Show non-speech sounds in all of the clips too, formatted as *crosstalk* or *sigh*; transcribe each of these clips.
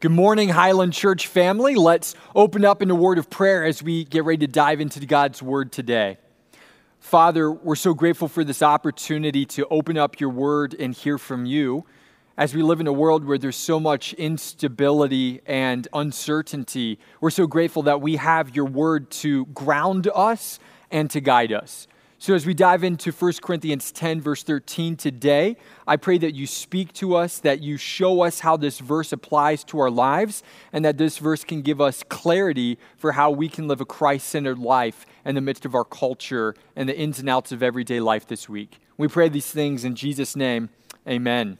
Good morning, Highland Church family. Let's open up in a word of prayer as we get ready to dive into God's word today. Father, we're so grateful for this opportunity to open up your word and hear from you. As we live in a world where there's so much instability and uncertainty, we're so grateful that we have your word to ground us and to guide us. So, as we dive into 1 Corinthians 10, verse 13 today, I pray that you speak to us, that you show us how this verse applies to our lives, and that this verse can give us clarity for how we can live a Christ centered life in the midst of our culture and the ins and outs of everyday life this week. We pray these things in Jesus' name. Amen.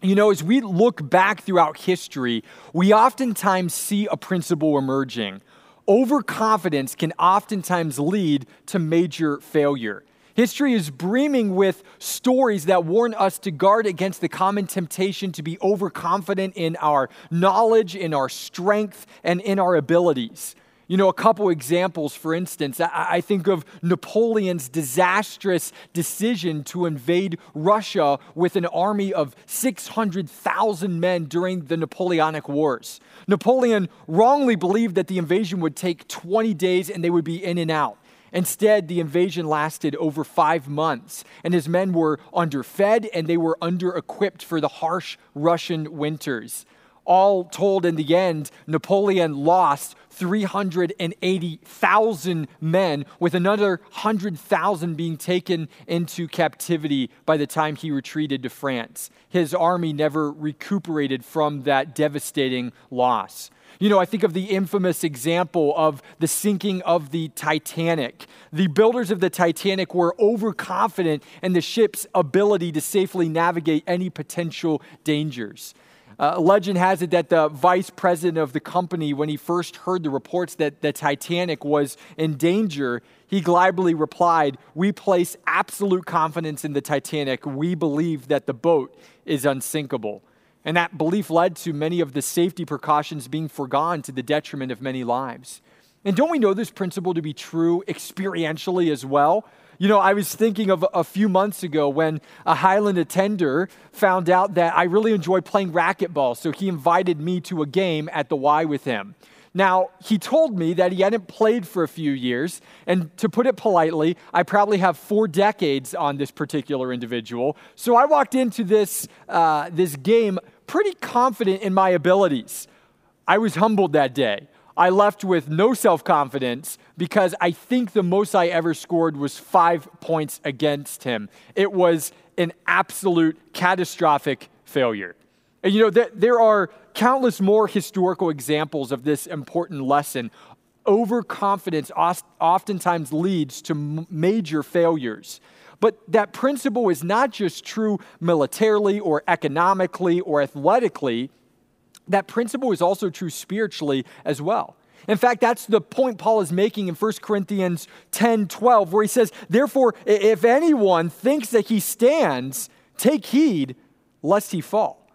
You know, as we look back throughout history, we oftentimes see a principle emerging overconfidence can oftentimes lead to major failure. History is brimming with stories that warn us to guard against the common temptation to be overconfident in our knowledge, in our strength, and in our abilities. You know, a couple examples, for instance, I think of Napoleon's disastrous decision to invade Russia with an army of 600,000 men during the Napoleonic Wars. Napoleon wrongly believed that the invasion would take 20 days and they would be in and out. Instead, the invasion lasted over five months, and his men were underfed and they were under equipped for the harsh Russian winters. All told, in the end, Napoleon lost 380,000 men, with another 100,000 being taken into captivity by the time he retreated to France. His army never recuperated from that devastating loss. You know, I think of the infamous example of the sinking of the Titanic. The builders of the Titanic were overconfident in the ship's ability to safely navigate any potential dangers. Uh, legend has it that the vice president of the company, when he first heard the reports that the Titanic was in danger, he glibly replied, We place absolute confidence in the Titanic. We believe that the boat is unsinkable. And that belief led to many of the safety precautions being foregone to the detriment of many lives. And don't we know this principle to be true experientially as well? You know, I was thinking of a few months ago when a Highland attender found out that I really enjoy playing racquetball, so he invited me to a game at the Y with him. Now, he told me that he hadn't played for a few years, and to put it politely, I probably have four decades on this particular individual. So I walked into this, uh, this game pretty confident in my abilities. I was humbled that day. I left with no self confidence because I think the most I ever scored was five points against him. It was an absolute catastrophic failure. And you know, there, there are countless more historical examples of this important lesson. Overconfidence oftentimes leads to major failures. But that principle is not just true militarily or economically or athletically, that principle is also true spiritually as well. In fact, that's the point Paul is making in 1 Corinthians 10 12, where he says, Therefore, if anyone thinks that he stands, take heed lest he fall.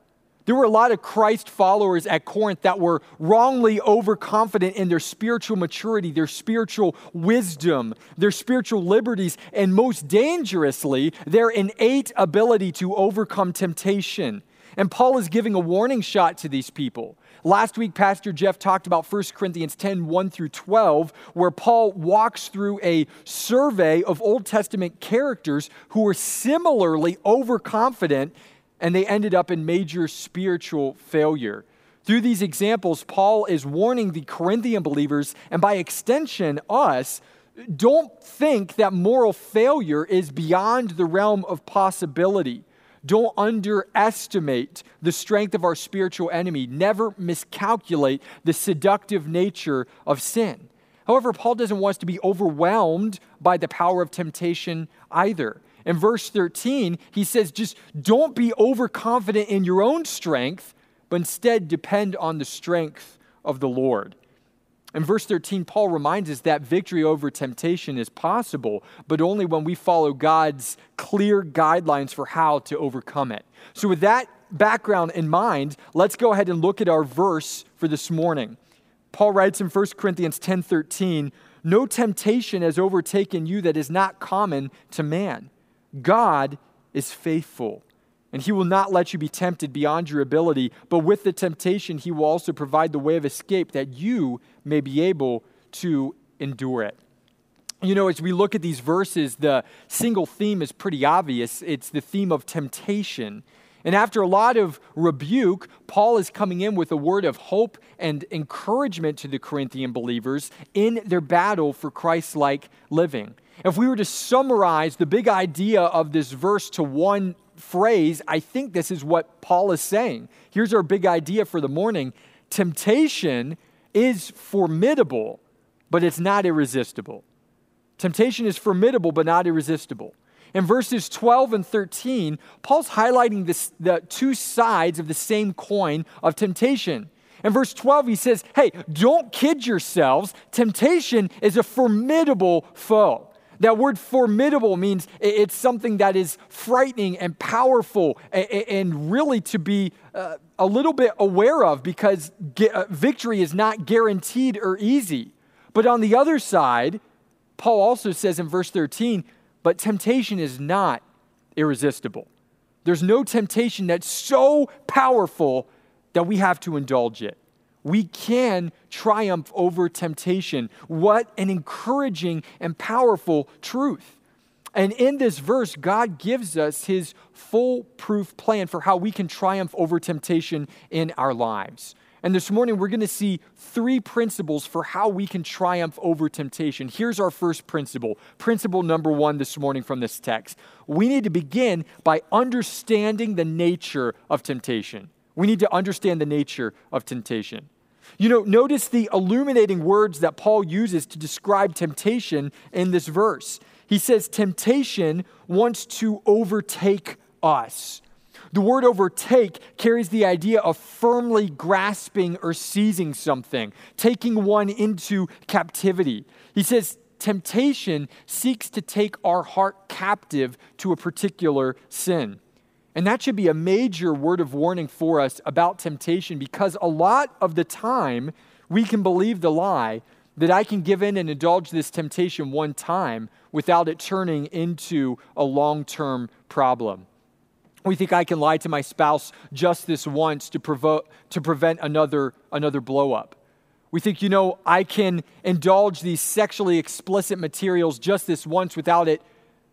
There were a lot of Christ followers at Corinth that were wrongly overconfident in their spiritual maturity, their spiritual wisdom, their spiritual liberties, and most dangerously, their innate ability to overcome temptation. And Paul is giving a warning shot to these people. Last week, Pastor Jeff talked about 1 Corinthians 10 1 through 12, where Paul walks through a survey of Old Testament characters who were similarly overconfident and they ended up in major spiritual failure. Through these examples, Paul is warning the Corinthian believers, and by extension, us, don't think that moral failure is beyond the realm of possibility. Don't underestimate the strength of our spiritual enemy. Never miscalculate the seductive nature of sin. However, Paul doesn't want us to be overwhelmed by the power of temptation either. In verse 13, he says, just don't be overconfident in your own strength, but instead depend on the strength of the Lord. In verse 13, Paul reminds us that victory over temptation is possible, but only when we follow God's clear guidelines for how to overcome it. So, with that background in mind, let's go ahead and look at our verse for this morning. Paul writes in 1 Corinthians 10 13, No temptation has overtaken you that is not common to man. God is faithful And he will not let you be tempted beyond your ability, but with the temptation, he will also provide the way of escape that you may be able to endure it. You know, as we look at these verses, the single theme is pretty obvious. It's the theme of temptation. And after a lot of rebuke, Paul is coming in with a word of hope and encouragement to the Corinthian believers in their battle for Christ like living. If we were to summarize the big idea of this verse to one phrase, I think this is what Paul is saying. Here's our big idea for the morning temptation is formidable, but it's not irresistible. Temptation is formidable, but not irresistible. In verses 12 and 13, Paul's highlighting this, the two sides of the same coin of temptation. In verse 12, he says, Hey, don't kid yourselves. Temptation is a formidable foe. That word formidable means it's something that is frightening and powerful and really to be uh, a little bit aware of because uh, victory is not guaranteed or easy. But on the other side, Paul also says in verse 13, but temptation is not irresistible. There's no temptation that's so powerful that we have to indulge it. We can triumph over temptation. What an encouraging and powerful truth. And in this verse, God gives us his foolproof plan for how we can triumph over temptation in our lives. And this morning, we're going to see three principles for how we can triumph over temptation. Here's our first principle. Principle number one this morning from this text. We need to begin by understanding the nature of temptation. We need to understand the nature of temptation. You know, notice the illuminating words that Paul uses to describe temptation in this verse. He says, Temptation wants to overtake us. The word overtake carries the idea of firmly grasping or seizing something, taking one into captivity. He says, temptation seeks to take our heart captive to a particular sin. And that should be a major word of warning for us about temptation because a lot of the time we can believe the lie that I can give in and indulge this temptation one time without it turning into a long term problem. We think I can lie to my spouse just this once to, provo- to prevent another, another blow up. We think, you know, I can indulge these sexually explicit materials just this once without it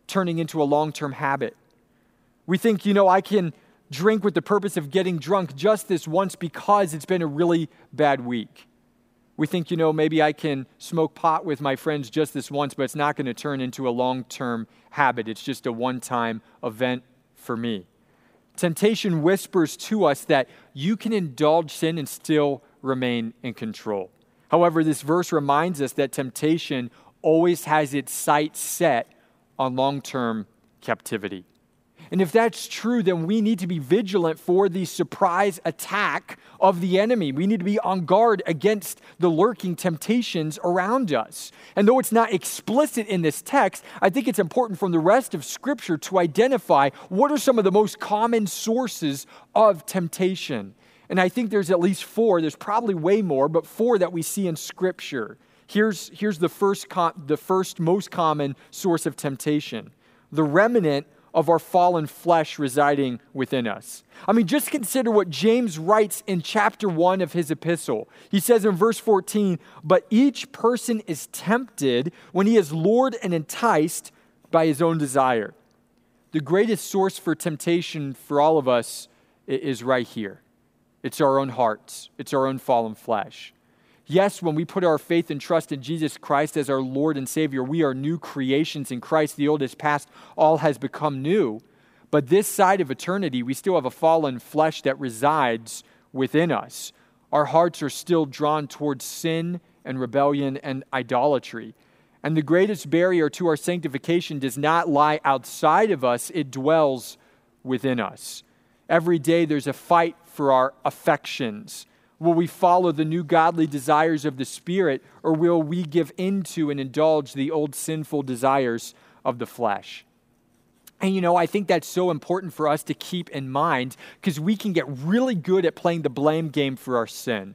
turning into a long term habit. We think, you know, I can drink with the purpose of getting drunk just this once because it's been a really bad week. We think, you know, maybe I can smoke pot with my friends just this once, but it's not going to turn into a long term habit. It's just a one time event for me. Temptation whispers to us that you can indulge sin and still remain in control. However, this verse reminds us that temptation always has its sights set on long term captivity. And if that's true, then we need to be vigilant for the surprise attack of the enemy. We need to be on guard against the lurking temptations around us. And though it's not explicit in this text, I think it's important from the rest of Scripture to identify what are some of the most common sources of temptation. And I think there's at least four, there's probably way more, but four that we see in Scripture. Here's, here's the, first the first most common source of temptation the remnant of our fallen flesh residing within us. I mean, just consider what James writes in chapter 1 of his epistle. He says in verse 14, But each person is tempted when he is lured and enticed by his own desire. The greatest source for temptation for all of us is right here it's our own hearts, it's our own fallen flesh. Yes, when we put our faith and trust in Jesus Christ as our Lord and Savior, we are new creations in Christ. The old is past, all has become new. But this side of eternity, we still have a fallen flesh that resides within us. Our hearts are still drawn towards sin and rebellion and idolatry. And the greatest barrier to our sanctification does not lie outside of us, it dwells within us. Every day there's a fight for our affections Will we follow the new godly desires of the Spirit, or will we give into and indulge the old sinful desires of the flesh? And you know, I think that's so important for us to keep in mind because we can get really good at playing the blame game for our sin.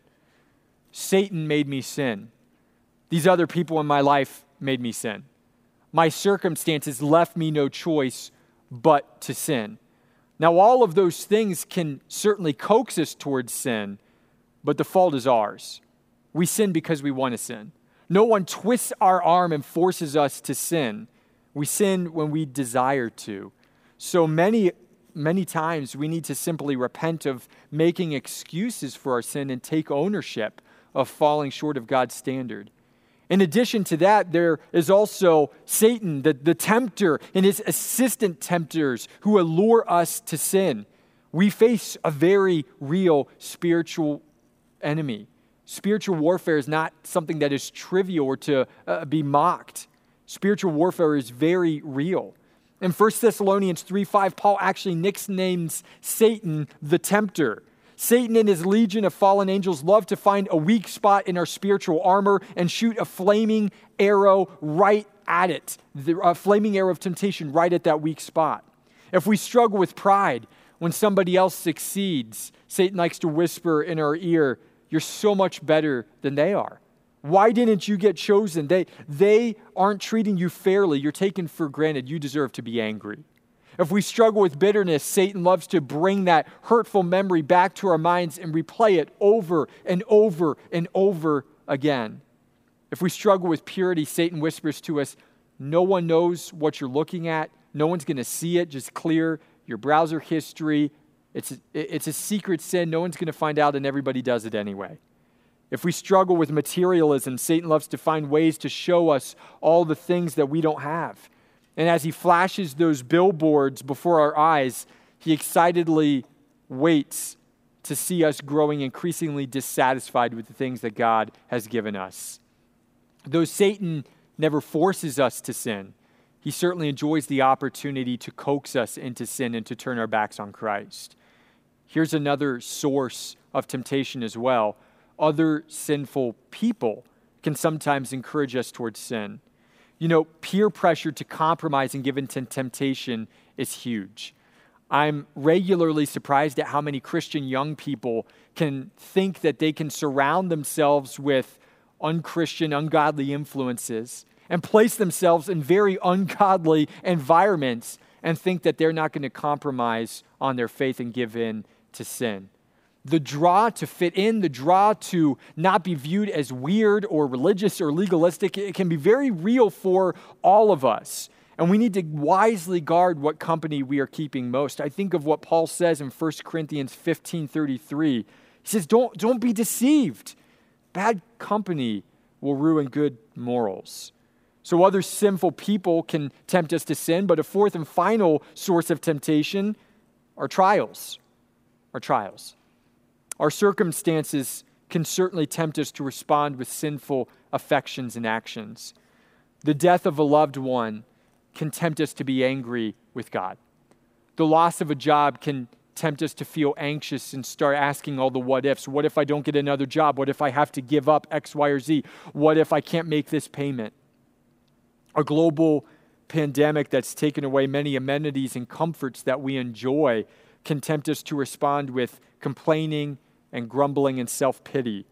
Satan made me sin. These other people in my life made me sin. My circumstances left me no choice but to sin. Now, all of those things can certainly coax us towards sin, but the fault is ours. We sin because we want to sin. No one twists our arm and forces us to sin. We sin when we desire to. So many, many times we need to simply repent of making excuses for our sin and take ownership of falling short of God's standard. In addition to that, there is also Satan, the, the tempter, and his assistant tempters who allure us to sin. We face a very real spiritual enemy. Spiritual warfare is not something that is trivial or to uh, be mocked. Spiritual warfare is very real. In 1 Thessalonians 3 5, Paul actually nicknames Satan the tempter. Satan and his legion of fallen angels love to find a weak spot in our spiritual armor and shoot a flaming arrow right at it, a flaming arrow of temptation right at that weak spot. If we struggle with pride when somebody else succeeds, Satan likes to whisper in our ear, You're so much better than they are. Why didn't you get chosen? They, they aren't treating you fairly. You're taken for granted. You deserve to be angry. If we struggle with bitterness, Satan loves to bring that hurtful memory back to our minds and replay it over and over and over again. If we struggle with purity, Satan whispers to us, No one knows what you're looking at. No one's going to see it. Just clear your browser history. It's a, it's a secret sin. No one's going to find out, and everybody does it anyway. If we struggle with materialism, Satan loves to find ways to show us all the things that we don't have. And as he flashes those billboards before our eyes, he excitedly waits to see us growing increasingly dissatisfied with the things that God has given us. Though Satan never forces us to sin, he certainly enjoys the opportunity to coax us into sin and to turn our backs on Christ. Here's another source of temptation as well other sinful people can sometimes encourage us towards sin. You know, peer pressure to compromise and give in to temptation is huge. I'm regularly surprised at how many Christian young people can think that they can surround themselves with unchristian, ungodly influences and place themselves in very ungodly environments and think that they're not going to compromise on their faith and give in to sin the draw to fit in, the draw to not be viewed as weird or religious or legalistic, it can be very real for all of us. And we need to wisely guard what company we are keeping most. I think of what Paul says in 1 Corinthians 15 33. He says, Don't, don't be deceived. Bad company will ruin good morals. So, other sinful people can tempt us to sin, but a fourth and final source of temptation are trials. Are trials. Our circumstances can certainly tempt us to respond with sinful affections and actions. The death of a loved one can tempt us to be angry with God. The loss of a job can tempt us to feel anxious and start asking all the what ifs. What if I don't get another job? What if I have to give up X, Y, or Z? What if I can't make this payment? A global pandemic that's taken away many amenities and comforts that we enjoy can tempt us to respond with complaining and grumbling and self pity.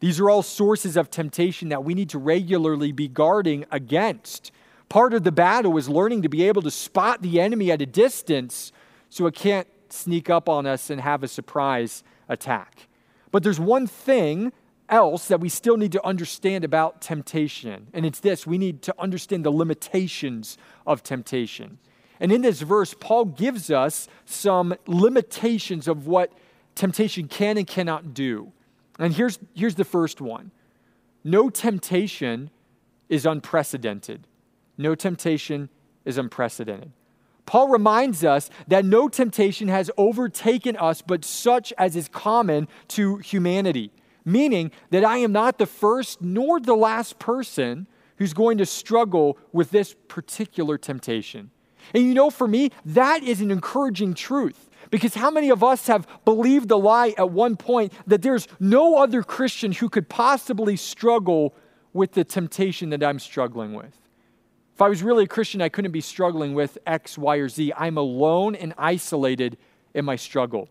These are all sources of temptation that we need to regularly be guarding against. Part of the battle is learning to be able to spot the enemy at a distance so it can't sneak up on us and have a surprise attack. But there's one thing else that we still need to understand about temptation, and it's this we need to understand the limitations of temptation. And in this verse, Paul gives us some limitations of what temptation can and cannot do. And here's, here's the first one no temptation is unprecedented. No temptation is unprecedented. Paul reminds us that no temptation has overtaken us but such as is common to humanity, meaning that I am not the first nor the last person who's going to struggle with this particular temptation. And you know, for me, that is an encouraging truth because how many of us have believed the lie at one point that there's no other Christian who could possibly struggle with the temptation that I'm struggling with? If I was really a Christian, I couldn't be struggling with X, Y, or Z. I'm alone and isolated in my struggle.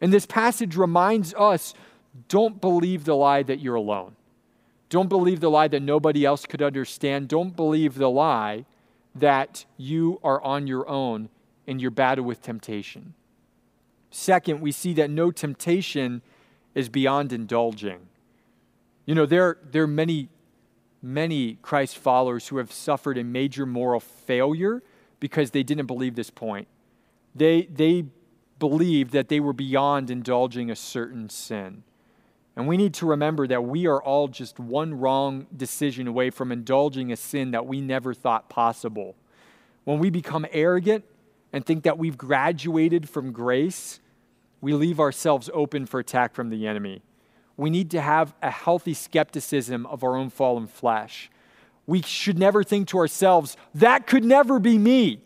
And this passage reminds us don't believe the lie that you're alone. Don't believe the lie that nobody else could understand. Don't believe the lie that you are on your own in your battle with temptation. Second, we see that no temptation is beyond indulging. You know, there, there are many, many Christ followers who have suffered a major moral failure because they didn't believe this point. They, they believed that they were beyond indulging a certain sin. And we need to remember that we are all just one wrong decision away from indulging a sin that we never thought possible. When we become arrogant and think that we've graduated from grace, we leave ourselves open for attack from the enemy. We need to have a healthy skepticism of our own fallen flesh. We should never think to ourselves, that could never be me.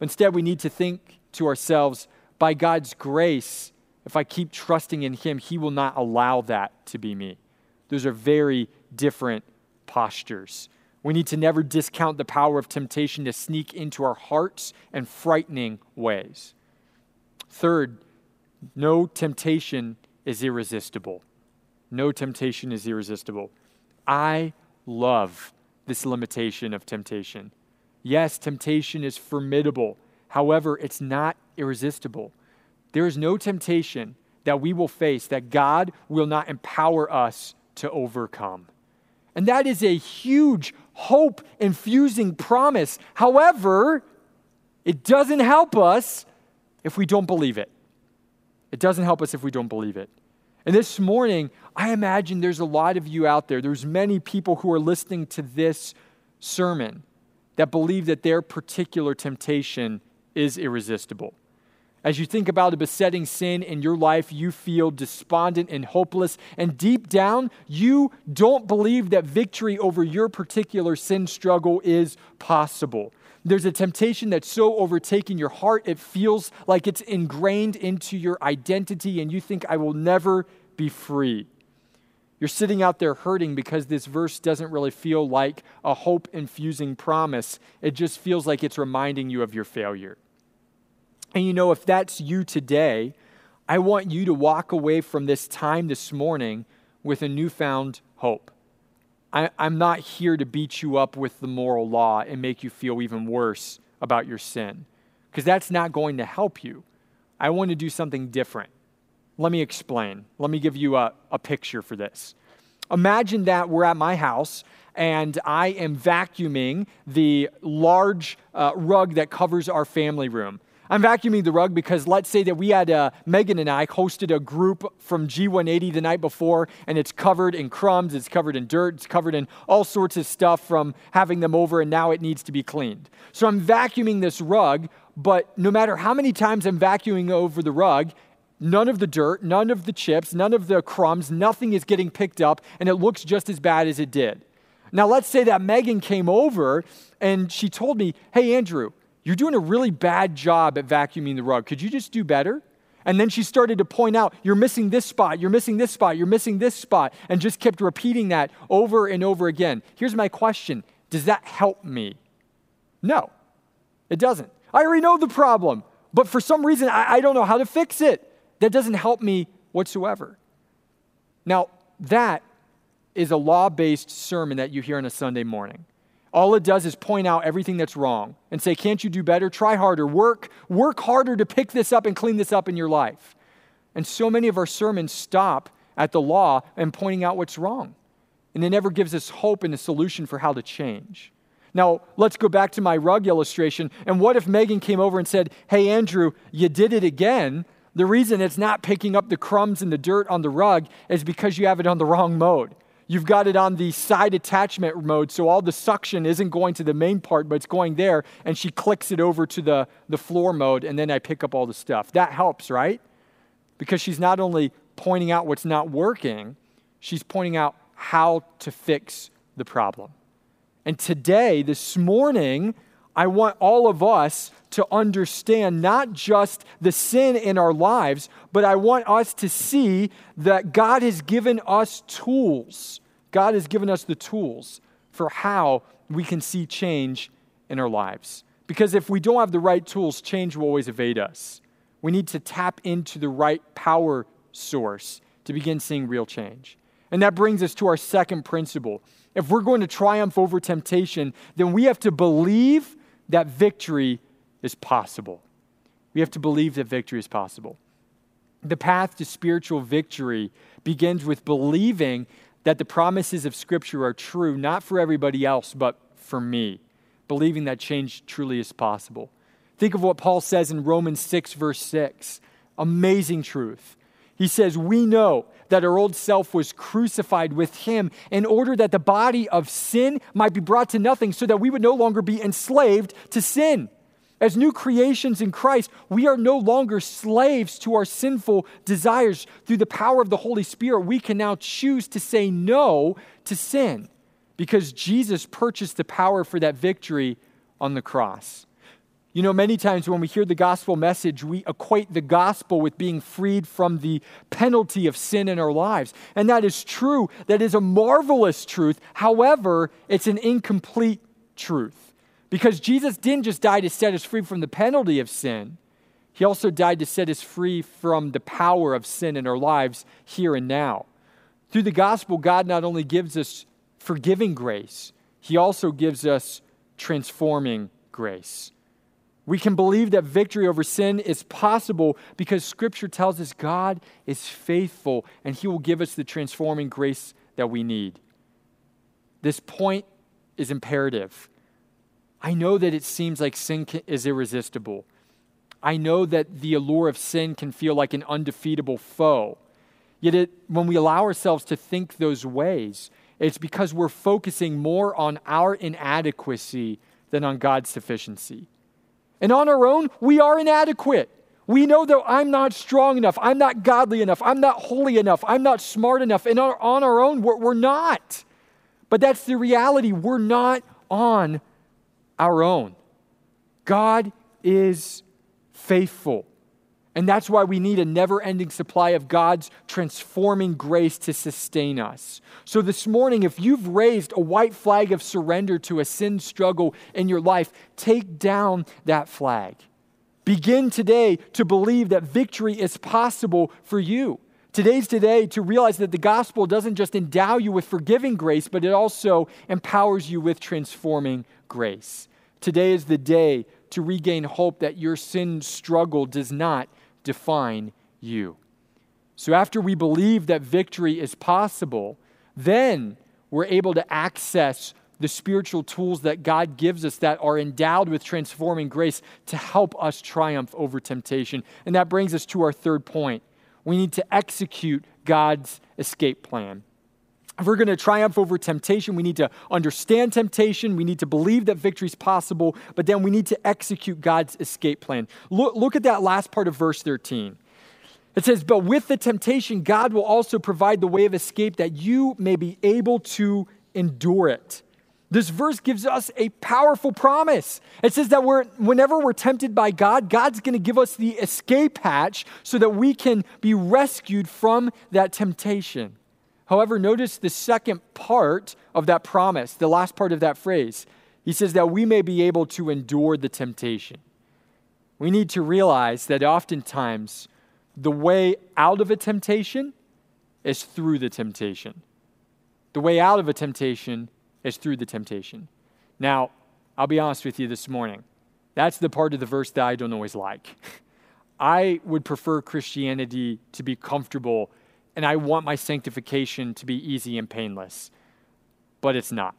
Instead, we need to think to ourselves, by God's grace, if I keep trusting in Him, He will not allow that to be me. Those are very different postures. We need to never discount the power of temptation to sneak into our hearts in frightening ways. Third, no temptation is irresistible. No temptation is irresistible. I love this limitation of temptation. Yes, temptation is formidable. However, it's not irresistible. There is no temptation that we will face that God will not empower us to overcome. And that is a huge hope infusing promise. However, it doesn't help us if we don't believe it. It doesn't help us if we don't believe it. And this morning, I imagine there's a lot of you out there, there's many people who are listening to this sermon that believe that their particular temptation is irresistible. As you think about a besetting sin in your life, you feel despondent and hopeless. And deep down, you don't believe that victory over your particular sin struggle is possible. There's a temptation that's so overtaken your heart, it feels like it's ingrained into your identity, and you think, I will never be free. You're sitting out there hurting because this verse doesn't really feel like a hope infusing promise. It just feels like it's reminding you of your failure. And you know, if that's you today, I want you to walk away from this time this morning with a newfound hope. I, am not here to beat you up with the moral law and make you feel even worse about your sin, because that's not going to help you. I want to do something different. Let me explain. Let me give you a, a picture for this. Imagine that we're at my house and I am vacuuming the large uh, rug that covers our family room. I'm vacuuming the rug because let's say that we had, uh, Megan and I hosted a group from G180 the night before, and it's covered in crumbs, it's covered in dirt, it's covered in all sorts of stuff from having them over, and now it needs to be cleaned. So I'm vacuuming this rug, but no matter how many times I'm vacuuming over the rug, none of the dirt, none of the chips, none of the crumbs, nothing is getting picked up, and it looks just as bad as it did. Now, let's say that Megan came over and she told me, Hey, Andrew, you're doing a really bad job at vacuuming the rug. Could you just do better? And then she started to point out, You're missing this spot, you're missing this spot, you're missing this spot, and just kept repeating that over and over again. Here's my question Does that help me? No, it doesn't. I already know the problem, but for some reason, I, I don't know how to fix it. That doesn't help me whatsoever. Now, that is a law based sermon that you hear on a Sunday morning. All it does is point out everything that's wrong and say, Can't you do better? Try harder. Work, work harder to pick this up and clean this up in your life. And so many of our sermons stop at the law and pointing out what's wrong. And it never gives us hope and a solution for how to change. Now, let's go back to my rug illustration. And what if Megan came over and said, Hey, Andrew, you did it again? The reason it's not picking up the crumbs and the dirt on the rug is because you have it on the wrong mode. You've got it on the side attachment mode, so all the suction isn't going to the main part, but it's going there, and she clicks it over to the, the floor mode, and then I pick up all the stuff. That helps, right? Because she's not only pointing out what's not working, she's pointing out how to fix the problem. And today, this morning, I want all of us to understand not just the sin in our lives, but I want us to see that God has given us tools. God has given us the tools for how we can see change in our lives. Because if we don't have the right tools, change will always evade us. We need to tap into the right power source to begin seeing real change. And that brings us to our second principle. If we're going to triumph over temptation, then we have to believe that victory is possible. We have to believe that victory is possible. The path to spiritual victory begins with believing that the promises of Scripture are true, not for everybody else, but for me. Believing that change truly is possible. Think of what Paul says in Romans 6, verse 6. Amazing truth. He says, We know that our old self was crucified with him in order that the body of sin might be brought to nothing, so that we would no longer be enslaved to sin. As new creations in Christ, we are no longer slaves to our sinful desires. Through the power of the Holy Spirit, we can now choose to say no to sin because Jesus purchased the power for that victory on the cross. You know, many times when we hear the gospel message, we equate the gospel with being freed from the penalty of sin in our lives. And that is true. That is a marvelous truth. However, it's an incomplete truth. Because Jesus didn't just die to set us free from the penalty of sin, He also died to set us free from the power of sin in our lives here and now. Through the gospel, God not only gives us forgiving grace, He also gives us transforming grace. We can believe that victory over sin is possible because Scripture tells us God is faithful and He will give us the transforming grace that we need. This point is imperative. I know that it seems like sin is irresistible. I know that the allure of sin can feel like an undefeatable foe. Yet, it, when we allow ourselves to think those ways, it's because we're focusing more on our inadequacy than on God's sufficiency. And on our own, we are inadequate. We know that I'm not strong enough. I'm not godly enough. I'm not holy enough. I'm not smart enough. And on our own, we're, we're not. But that's the reality. We're not on our own. God is faithful. And that's why we need a never ending supply of God's transforming grace to sustain us. So, this morning, if you've raised a white flag of surrender to a sin struggle in your life, take down that flag. Begin today to believe that victory is possible for you. Today's today to realize that the gospel doesn't just endow you with forgiving grace, but it also empowers you with transforming grace. Today is the day to regain hope that your sin struggle does not define you. So, after we believe that victory is possible, then we're able to access the spiritual tools that God gives us that are endowed with transforming grace to help us triumph over temptation. And that brings us to our third point. We need to execute God's escape plan. If we're going to triumph over temptation, we need to understand temptation. We need to believe that victory is possible, but then we need to execute God's escape plan. Look, look at that last part of verse 13. It says, But with the temptation, God will also provide the way of escape that you may be able to endure it. This verse gives us a powerful promise. It says that we're, whenever we're tempted by God, God's going to give us the escape hatch so that we can be rescued from that temptation. However, notice the second part of that promise, the last part of that phrase. He says that we may be able to endure the temptation. We need to realize that oftentimes the way out of a temptation is through the temptation. The way out of a temptation is through the temptation. Now, I'll be honest with you this morning. That's the part of the verse that I don't always like. *laughs* I would prefer Christianity to be comfortable and I want my sanctification to be easy and painless. But it's not.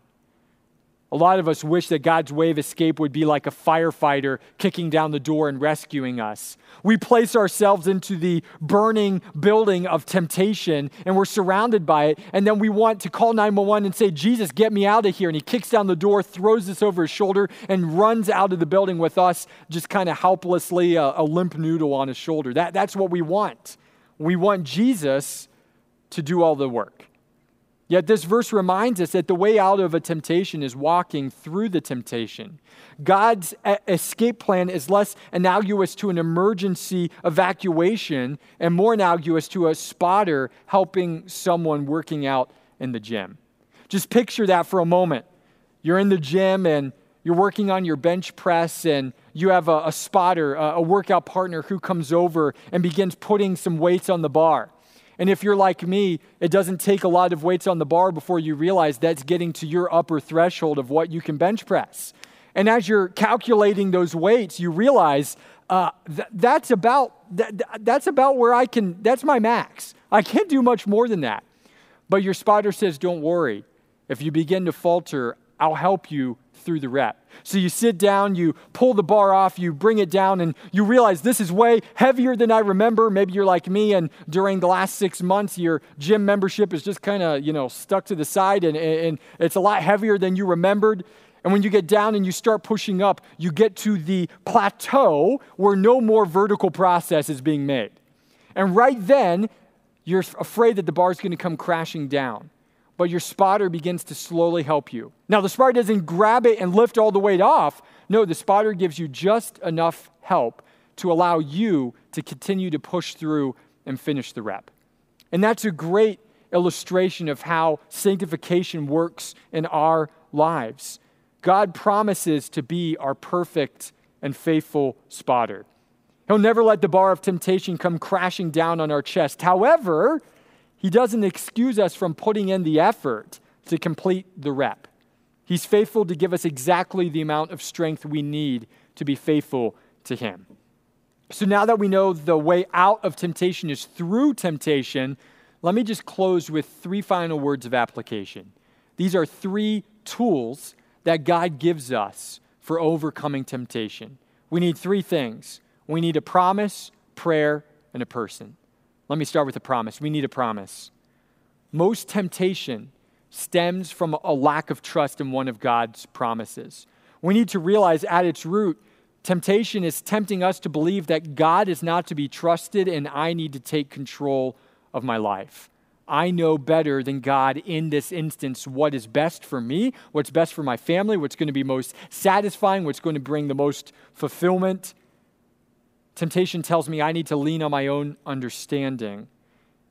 A lot of us wish that God's way of escape would be like a firefighter kicking down the door and rescuing us. We place ourselves into the burning building of temptation and we're surrounded by it. And then we want to call 911 and say, Jesus, get me out of here. And he kicks down the door, throws us over his shoulder, and runs out of the building with us just kind of helplessly, a, a limp noodle on his shoulder. That, that's what we want. We want Jesus to do all the work. Yet this verse reminds us that the way out of a temptation is walking through the temptation. God's escape plan is less analogous to an emergency evacuation and more analogous to a spotter helping someone working out in the gym. Just picture that for a moment. You're in the gym and you're working on your bench press and you have a, a spotter, a, a workout partner who comes over and begins putting some weights on the bar. And if you're like me, it doesn't take a lot of weights on the bar before you realize that's getting to your upper threshold of what you can bench press. And as you're calculating those weights, you realize uh, th- that's about th- that's about where I can. That's my max. I can't do much more than that. But your spotter says, "Don't worry. If you begin to falter, I'll help you through the rep." So you sit down, you pull the bar off, you bring it down, and you realize this is way heavier than I remember. Maybe you're like me, and during the last six months, your gym membership is just kind of you know stuck to the side, and, and it's a lot heavier than you remembered. And when you get down and you start pushing up, you get to the plateau where no more vertical process is being made. And right then, you're afraid that the bar is going to come crashing down. But your spotter begins to slowly help you. Now, the spotter doesn't grab it and lift all the weight off. No, the spotter gives you just enough help to allow you to continue to push through and finish the rep. And that's a great illustration of how sanctification works in our lives. God promises to be our perfect and faithful spotter. He'll never let the bar of temptation come crashing down on our chest. However, he doesn't excuse us from putting in the effort to complete the rep. He's faithful to give us exactly the amount of strength we need to be faithful to him. So now that we know the way out of temptation is through temptation, let me just close with three final words of application. These are three tools that God gives us for overcoming temptation. We need three things we need a promise, prayer, and a person. Let me start with a promise. We need a promise. Most temptation stems from a lack of trust in one of God's promises. We need to realize at its root, temptation is tempting us to believe that God is not to be trusted and I need to take control of my life. I know better than God in this instance what is best for me, what's best for my family, what's going to be most satisfying, what's going to bring the most fulfillment. Temptation tells me I need to lean on my own understanding.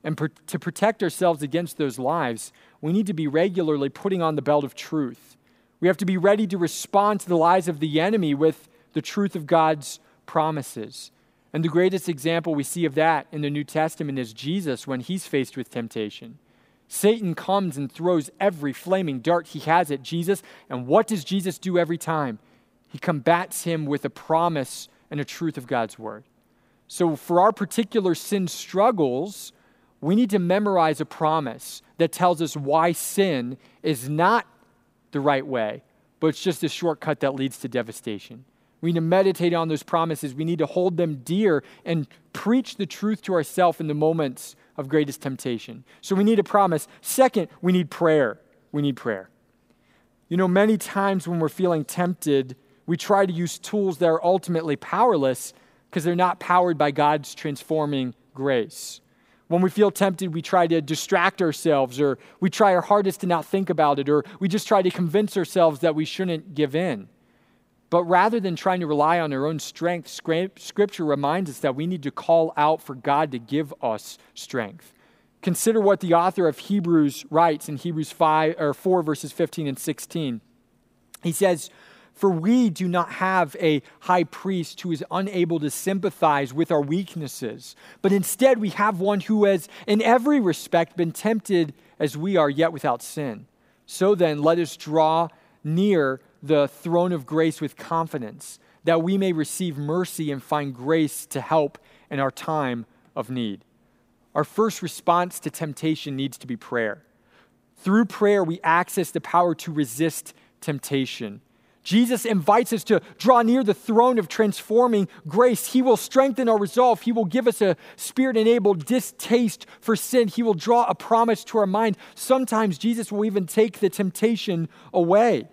And to protect ourselves against those lies, we need to be regularly putting on the belt of truth. We have to be ready to respond to the lies of the enemy with the truth of God's promises. And the greatest example we see of that in the New Testament is Jesus when he's faced with temptation. Satan comes and throws every flaming dart he has at Jesus. And what does Jesus do every time? He combats him with a promise and a truth of God's word. So, for our particular sin struggles, we need to memorize a promise that tells us why sin is not the right way, but it's just a shortcut that leads to devastation. We need to meditate on those promises. We need to hold them dear and preach the truth to ourselves in the moments of greatest temptation. So we need a promise. Second, we need prayer. We need prayer. You know, many times when we're feeling tempted, we try to use tools that are ultimately powerless because they're not powered by God's transforming grace. When we feel tempted, we try to distract ourselves, or we try our hardest to not think about it, or we just try to convince ourselves that we shouldn't give in. But rather than trying to rely on our own strength, Scripture reminds us that we need to call out for God to give us strength. Consider what the author of Hebrews writes in Hebrews 5 or 4 verses 15 and 16. He says, "For we do not have a high priest who is unable to sympathize with our weaknesses, but instead we have one who has in every respect been tempted as we are yet without sin. So then let us draw near the throne of grace with confidence, that we may receive mercy and find grace to help in our time of need. Our first response to temptation needs to be prayer. Through prayer, we access the power to resist temptation. Jesus invites us to draw near the throne of transforming grace. He will strengthen our resolve. He will give us a spirit enabled distaste for sin. He will draw a promise to our mind. Sometimes Jesus will even take the temptation away.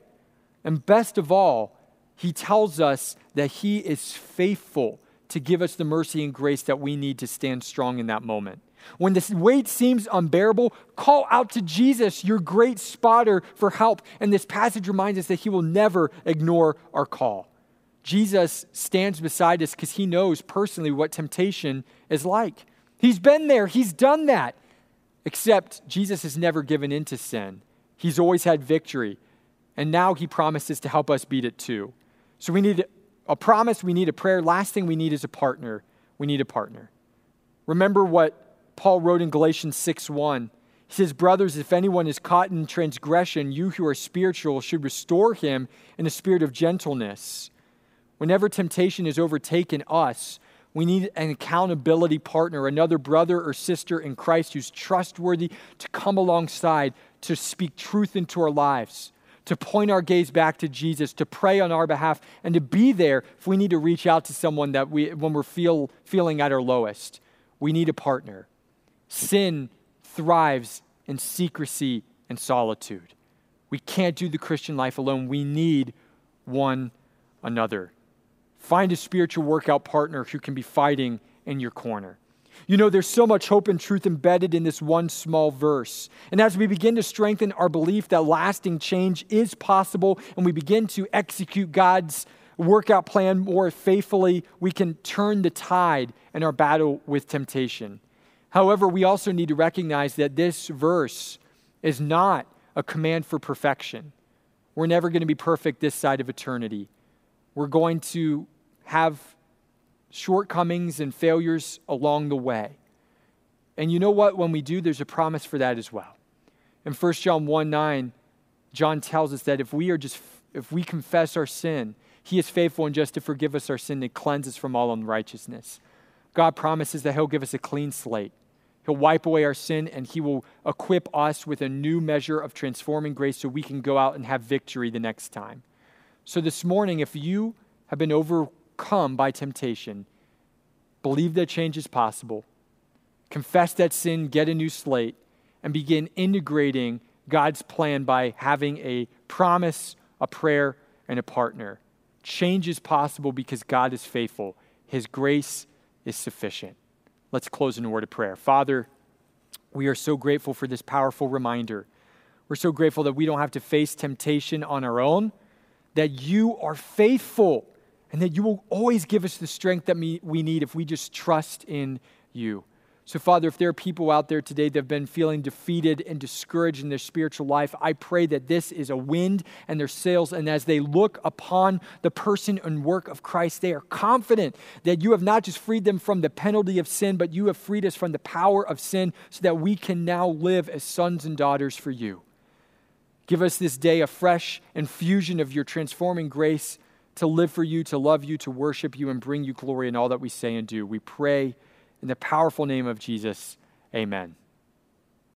And best of all, he tells us that he is faithful to give us the mercy and grace that we need to stand strong in that moment. When this weight seems unbearable, call out to Jesus, your great spotter, for help. And this passage reminds us that he will never ignore our call. Jesus stands beside us because he knows personally what temptation is like. He's been there, he's done that. Except Jesus has never given in to sin, he's always had victory. And now he promises to help us beat it too. So we need a promise, we need a prayer. Last thing we need is a partner. We need a partner. Remember what Paul wrote in Galatians 6 1. He says, Brothers, if anyone is caught in transgression, you who are spiritual should restore him in a spirit of gentleness. Whenever temptation has overtaken us, we need an accountability partner, another brother or sister in Christ who's trustworthy to come alongside, to speak truth into our lives, to point our gaze back to Jesus, to pray on our behalf, and to be there if we need to reach out to someone that we, when we're feel, feeling at our lowest. We need a partner. Sin thrives in secrecy and solitude. We can't do the Christian life alone. We need one another. Find a spiritual workout partner who can be fighting in your corner. You know, there's so much hope and truth embedded in this one small verse. And as we begin to strengthen our belief that lasting change is possible and we begin to execute God's workout plan more faithfully, we can turn the tide in our battle with temptation. However, we also need to recognize that this verse is not a command for perfection. We're never going to be perfect this side of eternity. We're going to have shortcomings and failures along the way. And you know what? When we do, there's a promise for that as well. In 1 John 1 9, John tells us that if we are just if we confess our sin, he is faithful and just to forgive us our sin and cleanse us from all unrighteousness. God promises that he'll give us a clean slate. He'll wipe away our sin and he will equip us with a new measure of transforming grace so we can go out and have victory the next time. So this morning, if you have been overcome by temptation, believe that change is possible, confess that sin, get a new slate, and begin integrating God's plan by having a promise, a prayer, and a partner. Change is possible because God is faithful. His grace is sufficient. Let's close in a word of prayer. Father, we are so grateful for this powerful reminder. We're so grateful that we don't have to face temptation on our own, that you are faithful and that you will always give us the strength that we need if we just trust in you. So, Father, if there are people out there today that have been feeling defeated and discouraged in their spiritual life, I pray that this is a wind in their sails. And as they look upon the person and work of Christ, they are confident that you have not just freed them from the penalty of sin, but you have freed us from the power of sin so that we can now live as sons and daughters for you. Give us this day a fresh infusion of your transforming grace to live for you, to love you, to worship you, and bring you glory in all that we say and do. We pray in the powerful name of Jesus. Amen.